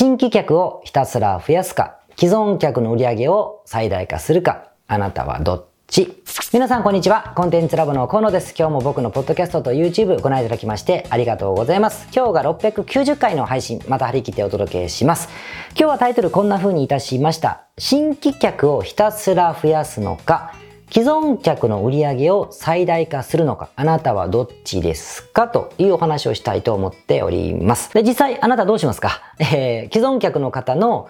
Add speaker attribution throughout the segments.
Speaker 1: 新規客をひたすら増やすか、既存客の売り上げを最大化するか、あなたはどっち？皆さんこんにちは。コンテンツラボの河野です。今日も僕のポッドキャストと YouTube ご覧いただきましてありがとうございます。今日が690回の配信、また張り切ってお届けします。今日はタイトルこんな風にいたしました。新規客をひたすら増やすのか、既存客の売り上げを最大化するのか、あなたはどっちですか？というお話をしたいと思っております。で、実際あなたどうしますか？えー、既存客の方の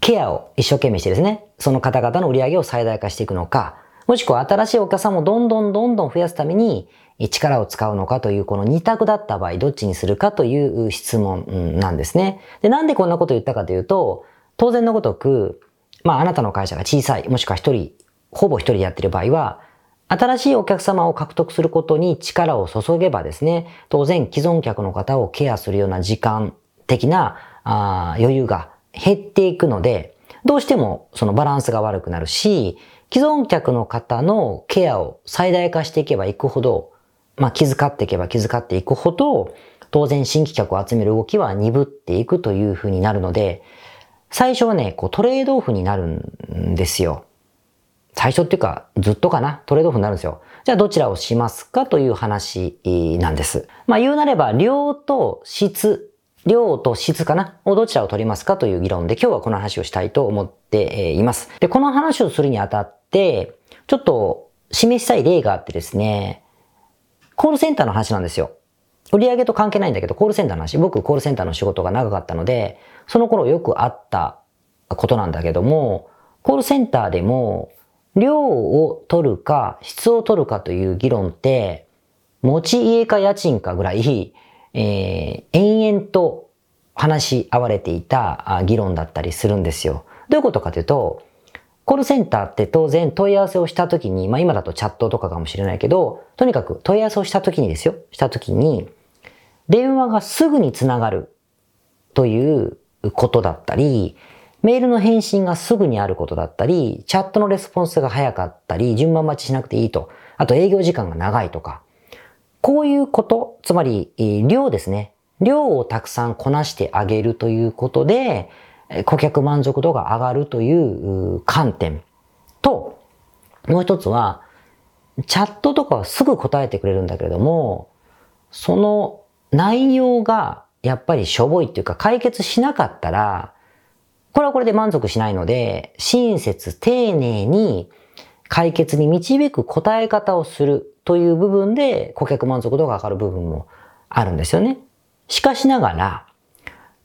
Speaker 1: ケアを一生懸命してですね、その方々の売り上げを最大化していくのか、もしくは新しいお客さんもどんどんどんどん増やすために力を使うのかというこの二択だった場合どっちにするかという質問なんですね。で、なんでこんなことを言ったかというと、当然のごとく、まああなたの会社が小さい、もしくは一人ほぼ一人でやってる場合は、新しいお客様を獲得することに力を注げばですね、当然既存客の方をケアするような時間的なあ余裕が減っていくので、どうしてもそのバランスが悪くなるし、既存客の方のケアを最大化していけばいくほど、まあ気遣っていけば気遣っていくほど、当然新規客を集める動きは鈍っていくというふうになるので、最初はね、こうトレードオフになるんですよ。最初っていうか、ずっとかな、トレードオフになるんですよ。じゃあどちらをしますかという話なんです。まあ言うなれば、量と質、量と質かな？をどちらを取りますかという議論で今日はこの話をしたいと思っています。で、この話をするにあたって、ちょっと示したい例があってですね、コールセンターの話なんですよ。売上と関係ないんだけど、コールセンターの話、僕コールセンターの仕事が長かったので、その頃よくあったことなんだけども、コールセンターでも、量を取るか質を取るかという議論って、持ち家か家賃かぐらい、えー、延々と話し合われていた議論だったりするんですよ。どういうことかというと、コールセンターって当然問い合わせをしたときに、まあ今だとチャットとかかもしれないけど、とにかく問い合わせをしたときにですよ、したときに、電話がすぐにつながるということだったり、メールの返信がすぐにあることだったり、チャットのレスポンスが早かったり、順番待ちしなくていいと。あと営業時間が長いとか。こういうこと、つまり、量ですね。量をたくさんこなしてあげるということで、顧客満足度が上がるという観点と、もう一つは、チャットとかはすぐ答えてくれるんだけれども、その内容がやっぱりしょぼいっていうか解決しなかったら、これはこれで満足しないので、親切、丁寧に解決に導く答え方をするという部分で顧客満足度が上がる部分もあるんですよね。しかしながら、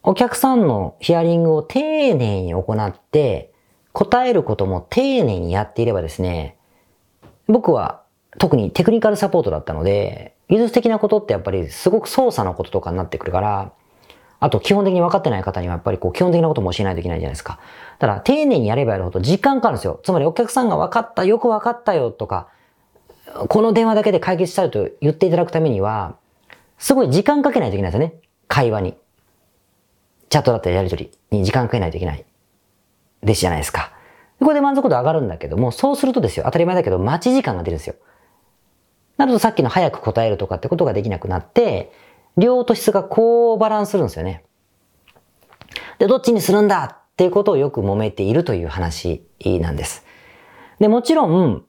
Speaker 1: お客さんのヒアリングを丁寧に行って、答えることも丁寧にやっていればですね、僕は特にテクニカルサポートだったので、技術的なことってやっぱりすごく操作のこととかになってくるから、あと基本的に分かってない方にはやっぱりこう基本的なことも教えないといけないじゃないですか。ただ丁寧にやればやるほど時間かかるんですよ。つまりお客さんが分かった、よく分かったよとか、この電話だけで解決したいと言っていただくためには、すごい時間かけないといけないですよね。会話に。チャットだったりやりとりに時間かけないといけない。ですじゃないですか。これで満足度上がるんだけども、そうするとですよ、当たり前だけど待ち時間が出るんですよ。なるとさっきの早く答えるとかってことができなくなって、量と質がこうバランスするんですよね。で、どっちにするんだっていうことをよく揉めているという話なんです。で、もちろん、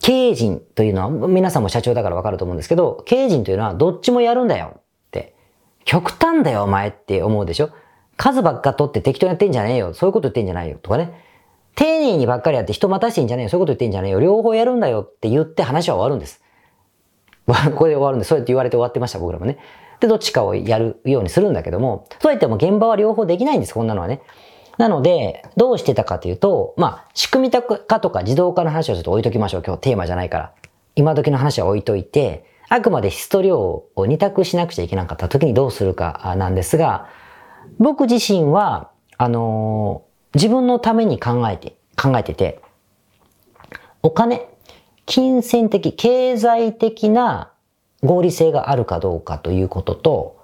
Speaker 1: 経営陣というのは、皆さんも社長だからわかると思うんですけど、経営陣というのはどっちもやるんだよって。極端だよお前って思うでしょ数ばっか取って適当にやってんじゃねえよ。そういうこと言ってんじゃないよ。とかね。丁寧にばっかりやって人待たしてんじゃねえよ。そういうこと言ってんじゃねえよ。両方やるんだよって言って話は終わるんです。これで終わるんで、そうやって言われて終わってました、僕らもね。で、どっちかをやるようにするんだけども、そうやっても現場は両方できないんです、こんなのはね。なので、どうしてたかというと、まあ、仕組み化とか自動化の話をちょっと置いときましょう。今日テーマじゃないから。今時の話は置いといて、あくまで質と量を二択しなくちゃいけなかった時にどうするかなんですが、僕自身は、あのー、自分のために考えて、考えてて、お金、金銭的、経済的な合理性があるかどうかということと、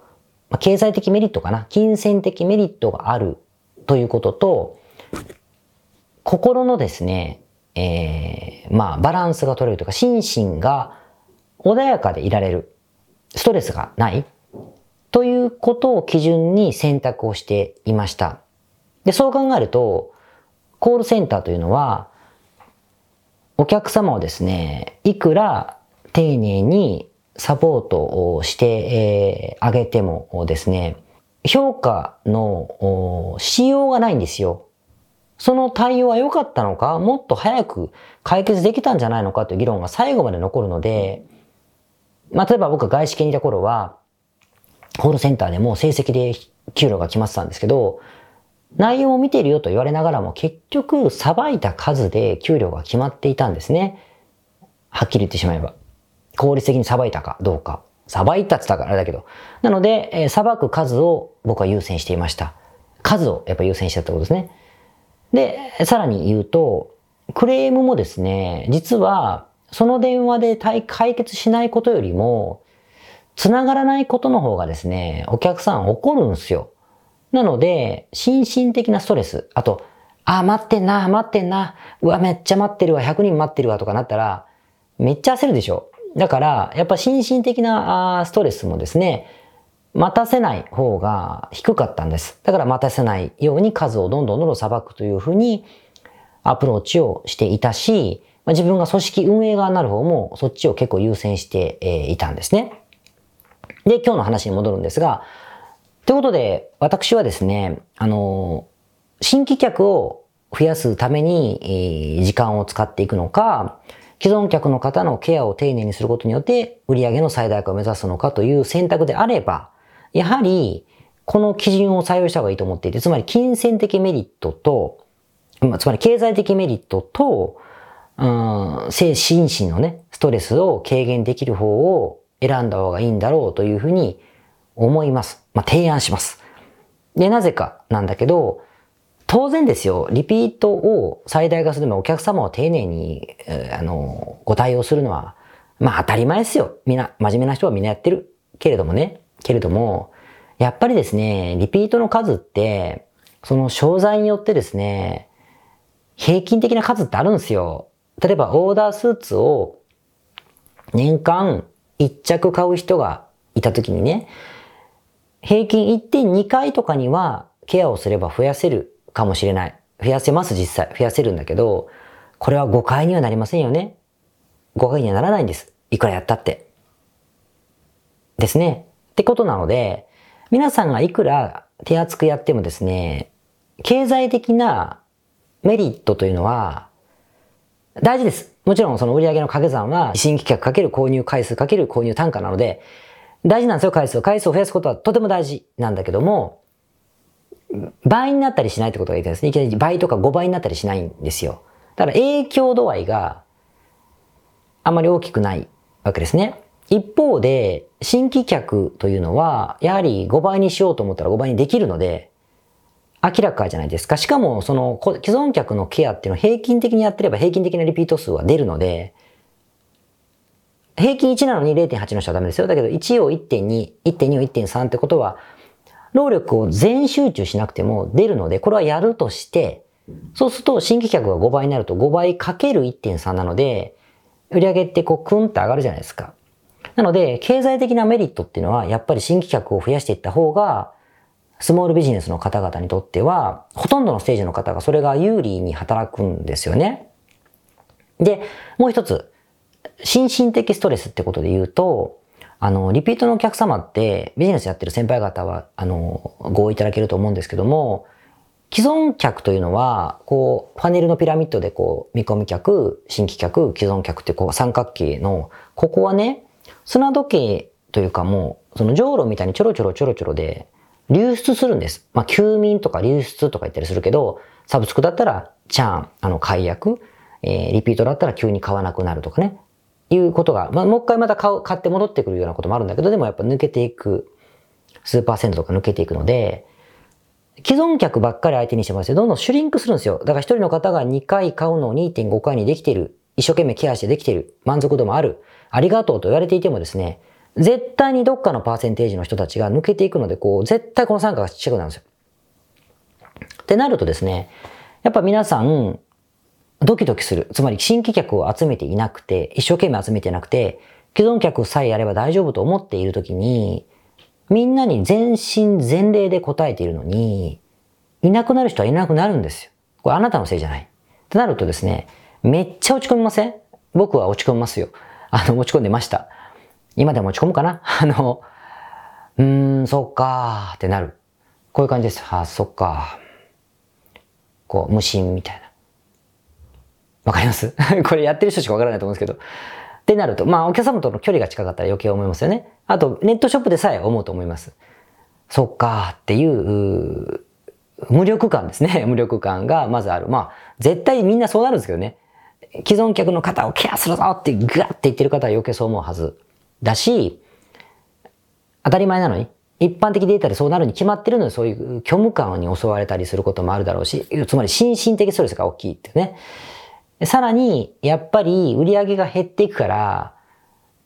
Speaker 1: まあ、経済的メリットかな。金銭的メリットがあるということと、心のですね、えー、まあ、バランスが取れるとか、心身が穏やかでいられる。ストレスがない。ということを基準に選択をしていました。で、そう考えると、コールセンターというのは、お客様をですね、いくら丁寧にサポートをしてあげてもですね、評価のしようがないんですよ。その対応は良かったのか、もっと早く解決できたんじゃないのかという議論が最後まで残るので、まあ、例えば僕が外資系にいた頃は、コールセンターでも成績で給料が決まってたんですけど、内容を見てるよと言われながらも結局、さばいた数で給料が決まっていたんですね。はっきり言ってしまえば。効率的にさばいたかどうか。さばいたって言ったからあれだけど。なので、えー、く数を僕は優先していました。数をやっぱ優先したってことですね。で、さらに言うと、クレームもですね、実は、その電話で解決しないことよりも、繋がらないことの方がですね、お客さん怒るんですよ。なので、心身的なストレス、あと、あ、待ってんな、待ってんな、うわ、めっちゃ待ってるわ、100人待ってるわとかなったら、めっちゃ焦るでしょ。だから、やっぱ心身的なストレスもですね、待たせない方が低かったんです。だから待たせないように数をどんどんどんどん裁くというふうにアプローチをしていたし、自分が組織運営側になる方もそっちを結構優先していたんですね。で、今日の話に戻るんですが、ということで、私はですね、あの、新規客を増やすために、え時間を使っていくのか、既存客の方のケアを丁寧にすることによって売上の最大化を目指すのかという選択であれば、やはり、この基準を採用した方がいいと思っていて、つまり金銭的メリットと、つまり経済的メリットと、うん、精神身のね、ストレスを軽減できる方を選んだ方がいいんだろうというふうに思います。まあ、提案します。で、なぜかなんだけど、当然ですよ、リピートを最大化するのはお客様を丁寧に、あの、ご対応するのは、まあ当たり前ですよ。みんな、真面目な人はみんなやってる。けれどもね、けれども、やっぱりですね、リピートの数って、その商材によってですね、平均的な数ってあるんですよ。例えばオーダースーツを年間1着買う人がいた時にね、平均1.2回とかにはケアをすれば増やせるかもしれない。増やせます実際。増やせるんだけど、これは5回にはなりませんよね。5回にはならないんです。いくらやったって。ですね。ってことなので、皆さんがいくら手厚くやってもですね、経済的なメリットというのは大事です。もちろんその売上の掛け算は新規客かける購入回数かける購入単価なので、大事なんですよ、回数。回数を増やすことはとても大事なんだけども、倍になったりしないってことが言ってですね。いきなり倍とか5倍になったりしないんですよ。だから影響度合いがあまり大きくないわけですね。一方で、新規客というのは、やはり5倍にしようと思ったら5倍にできるので、明らかじゃないですか。しかも、その、既存客のケアっていうのを平均的にやってれば平均的なリピート数は出るので、平均1なのに0.8の人はダメですよ。だけど1を1.2、1.2を1.3ってことは、労力を全集中しなくても出るので、これはやるとして、そうすると新規客が5倍になると5倍かける1.3なので、売上ってこうクンって上がるじゃないですか。なので、経済的なメリットっていうのは、やっぱり新規客を増やしていった方が、スモールビジネスの方々にとっては、ほとんどのステージの方がそれが有利に働くんですよね。で、もう一つ、心身的ストレスってことで言うと、あの、リピートのお客様ってビジネスやってる先輩方は、あの、合意いただけると思うんですけども、既存客というのは、こう、パネルのピラミッドでこう、見込み客、新規客、既存客ってこう、三角形の、ここはね、砂時計というかもう、その上路みたいにちょろちょろちょろちょろで、流出するんです。まあ、休眠とか流出とか言ったりするけど、サブスクだったら、チャーン、あの、解約、えー、リピートだったら急に買わなくなるとかね。いうことが、まあ、もう一回また買う、買って戻ってくるようなこともあるんだけど、でもやっぱ抜けていく、数パーセントとか抜けていくので、既存客ばっかり相手にしてますよ。どんどんシュリンクするんですよ。だから一人の方が2回買うのを2.5回にできている。一生懸命ケアしてできている。満足度もある。ありがとうと言われていてもですね、絶対にどっかのパーセンテージの人たちが抜けていくので、こう、絶対この参加がちっちゃくなるんですよ。ってなるとですね、やっぱ皆さん、ドキドキする。つまり新規客を集めていなくて、一生懸命集めてなくて、既存客さえやれば大丈夫と思っているときに、みんなに全身全霊で答えているのに、いなくなる人はいなくなるんですよ。これあなたのせいじゃない。ってなるとですね、めっちゃ落ち込みません？僕は落ち込みますよ。あの、落ち込んでました。今でも落ち込むかな？あの、うーん、そっかーってなる。こういう感じです。あ、そっかー。こう、無心みたいな。わかります？これやってる人しかわからないと思うんですけど。ってなると、まあお客様との距離が近かったら余計思いますよね。あと、ネットショップでさえ思うと思います。そっかっていう、無力感ですね。無力感がまずある。まあ、絶対みんなそうなるんですけどね。既存客の方をケアするぞってグワッて言ってる方は余計そう思うはず。だし、当たり前なのに、一般的データでそうなるに決まってるので、そういう虚無感に襲われたりすることもあるだろうし、つまり心身的ストレスが大きいってね。さらに、やっぱり売り上げが減っていくから、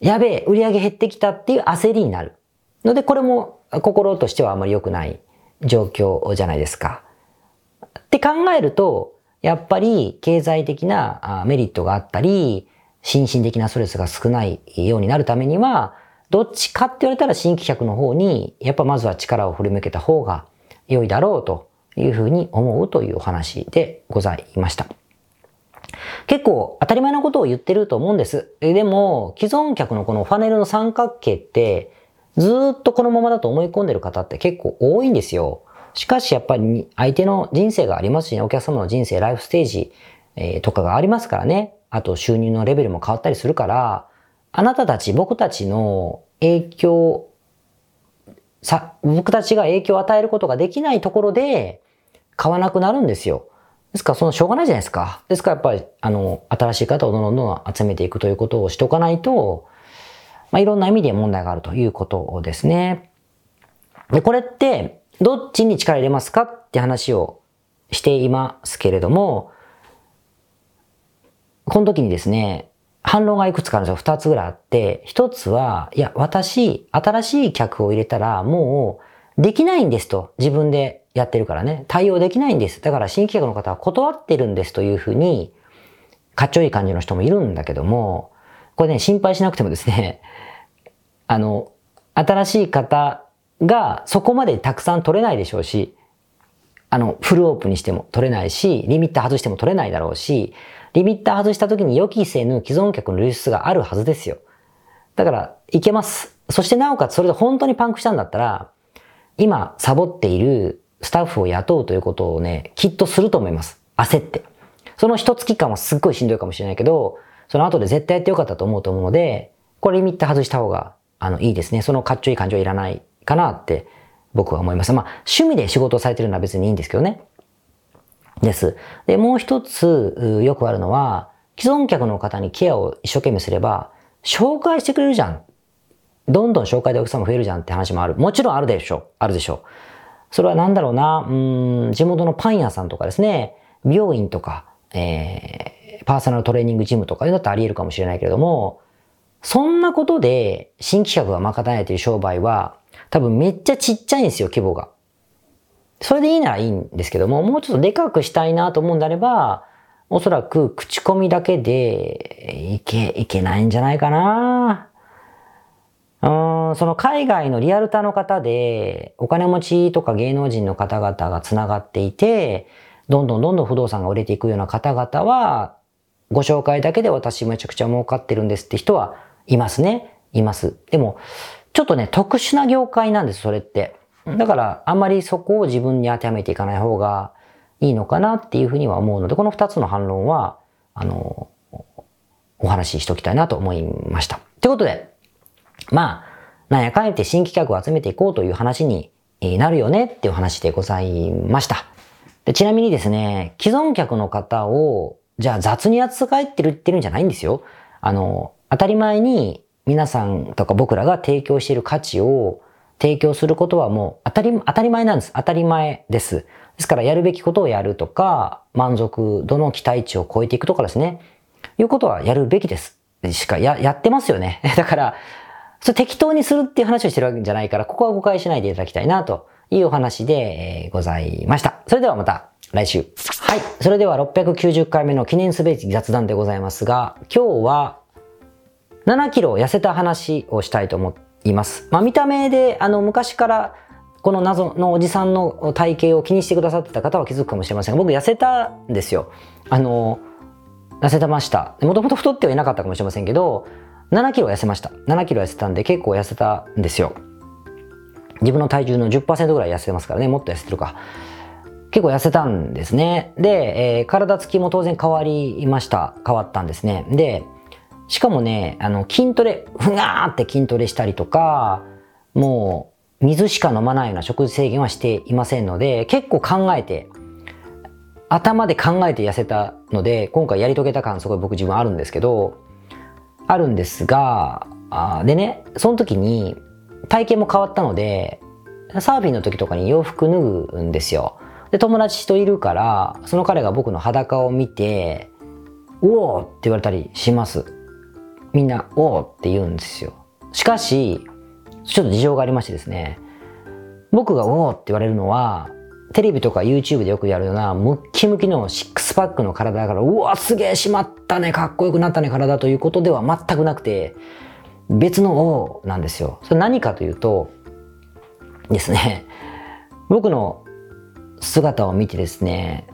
Speaker 1: やべえ、売り上げ減ってきたっていう焦りになる。ので、これも心としてはあまり良くない状況じゃないですか。って考えると、やっぱり経済的なメリットがあったり、心身的なストレスが少ないようになるためには、どっちかって言われたら新規客の方に、やっぱまずは力を振り向けた方が良いだろうというふうに思うというお話でございました。結構当たり前のことを言ってると思うんです。でも、既存客のこのファネルの三角形って、ずっとこのままだと思い込んでる方って結構多いんですよ。しかしやっぱり相手の人生がありますしね、お客様の人生、ライフステージ、えとかがありますからね。あと収入のレベルも変わったりするから、あなたたち、僕たちの影響、さ、僕たちが影響を与えることができないところで買わなくなるんですよ。ですから、そのしょうがないじゃないですか。ですから、やっぱり、あの、新しい方をどんどんどん集めていくということをしておかないと、まあ、いろんな意味で問題があるということですね。で、これって、どっちに力入れますかって話をしていますけれども、この時にですね、反論がいくつかあるんですよ。二つぐらいあって、一つは、いや、私、新しい客を入れたら、もう、できないんですと。自分でやってるからね。対応できないんです。だから新規客の方は断ってるんですというふうに、かっちょいい感じの人もいるんだけども、これね、心配しなくてもですね、あの、新しい方がそこまでたくさん取れないでしょうし、あの、フルオープンにしても取れないし、リミッター外しても取れないだろうし、リミッター外した時に予期せぬ既存客の流出があるはずですよ。だから、いけます。そしてなおかつそれで本当にパンクしたんだったら、今、サボっているスタッフを雇うということをね、きっとすると思います。焦って。その一月間はすっごいしんどいかもしれないけど、その後で絶対やってよかったと思うと思うので、これリミッター外した方が、あの、いいですね。そのかっちょいい感情はいらないかなって僕は思います。まあ、趣味で仕事をされてるのは別にいいんですけどね。です。で、もう一つ、よくあるのは、既存客の方にケアを一生懸命すれば、紹介してくれるじゃん。どんどん紹介でお客様増えるじゃんって話もある。もちろんあるでしょう。あるでしょう。それは何だろうな、うん、地元のパン屋さんとかですね、美容院とか、えー、パーソナルトレーニングジムとかいうのだってあり得るかもしれないけれども、そんなことで新規客が賄えている商売は、多分めっちゃちっちゃいんですよ、規模が。それでいいならいいんですけども、もうちょっとでかくしたいなと思うんであれば、おそらく口コミだけでいけ、いけないんじゃないかな。その海外のリアルタの方で、お金持ちとか芸能人の方々が繋がっていて、どんどんどんどん不動産が売れていくような方々は、ご紹介だけで私めちゃくちゃ儲かってるんですって人はいますね。います。でも、ちょっとね、特殊な業界なんです、それって。だから、あんまりそこを自分に当てはめていかない方がいいのかなっていうふうには思うので、この二つの反論は、あの、お話ししときたいなと思いました。ということで、まあ、なんやかんやって新規客を集めていこうという話になるよねっていう話でございました。でちなみにですね、既存客の方を、じゃあ雑に扱ってるってるんじゃないんですよ。あの、当たり前に皆さんとか僕らが提供している価値を提供することはもう当たり、当たり前なんです。当たり前です。ですからやるべきことをやるとか、満足度の期待値を超えていくとかですね。いうことはやるべきです。しかや、やってますよね。だから、そ適当にするっていう話をしてるわけじゃないから、ここは誤解しないでいただきたいなというお話で、ございました。それではまた来週。はい。それでは690回目の記念すべき雑談でございますが、今日は7キロ痩せた話をしたいと思います。まあ、見た目であの昔からこの謎のおじさんの体型を気にしてくださってた方は気づくかもしれませんが僕痩せたんですよ。あの痩せてました。もともと太ってはいなかったかもしれませんけど7キロ痩せました。7キロ痩せたんで結構痩せたんですよ。自分の体重の10%ぐらい痩せてますからねもっと痩せてるか。結構痩せたんですね。で、えー、体つきも当然変わりました。変わったんですね。で、しかもね、あの、筋トレ、ふがーって筋トレしたりとか、もう、水しか飲まないような食事制限はしていませんので、結構考えて、頭で考えて痩せたので、今回やり遂げた感すごい僕自分あるんですけど、あるんですが、あでね、その時に体型も変わったので、サーフィンの時とかに洋服脱ぐんですよ。で、友達といるから、その彼が僕の裸を見て、おおって言われたりします。みんな、おおって言うんですよ。しかし、ちょっと事情がありましてですね、僕がおおって言われるのは、テレビとか YouTube でよくやるようなムッキムキのシックスパックの体だから、うわ、すげえしまったね、かっこよくなったね、体ということでは全くなくて、別の王なんですよ。それ何かというと、ですね、僕の姿を見てですね、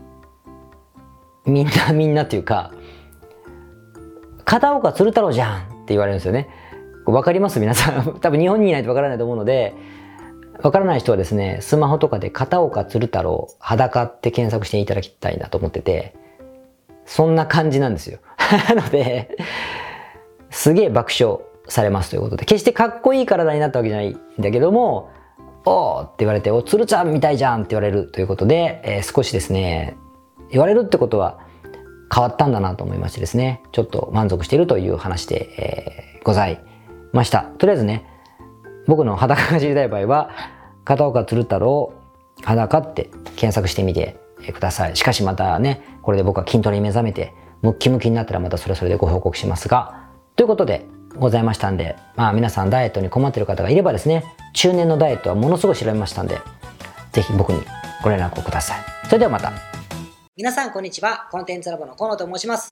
Speaker 1: みんなみんなっていうか、片岡鶴太郎じゃんって言われるんですよね。わかります？皆さん。多分日本にいないとわからないと思うので、わからない人はですね、スマホとかで片岡鶴太郎裸って検索していただきたいなと思ってて、そんな感じなんですよ。なので、すげえ爆笑されますということで、決してかっこいい体になったわけじゃないんだけども、おーって言われて、お、鶴ちゃんみたいじゃんって言われるということで、えー、少しですね、言われるってことは変わったんだなと思いましてですね、ちょっと満足しているという話で、えー、ございました。とりあえずね、僕の裸が知りたい場合は、片岡鶴太郎裸って検索してみてください。しかしまたね、これで僕は筋トレに目覚めて、ムッキムキになったらまたそれそれでご報告しますが、ということでございましたんで、まあ皆さんダイエットに困ってる方がいればですね、中年のダイエットはものすごい調べましたんで、ぜひ僕にご連絡をください。それではまた。皆さんこんにちは。コンテンツラボの河野と申します。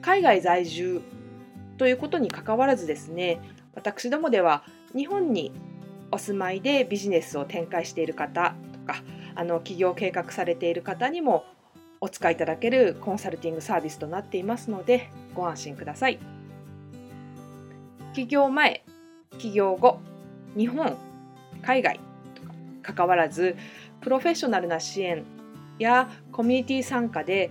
Speaker 2: 海外在住ということにかかわらずですね私どもでは日本にお住まいでビジネスを展開している方とかあの起業計画されている方にもお使いいただけるコンサルティングサービスとなっていますのでご安心ください。起業前、起業後、日本、海外とか関わらずプロフェッショナルな支援やコミュニティ参加で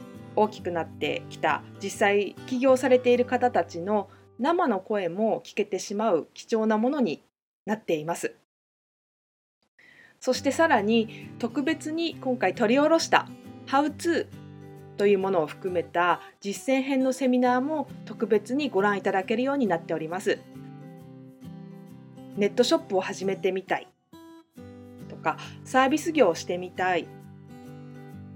Speaker 2: 大きくなってきた実際起業されている方たちの生の声も聞けてしまう貴重なものになっています。そしてさらに特別に今回取り下ろした「How to」というものを含めた実践編のセミナーも特別にご覧いただけるようになっております。ネットショップを始めてみたいとかサービス業をしてみたい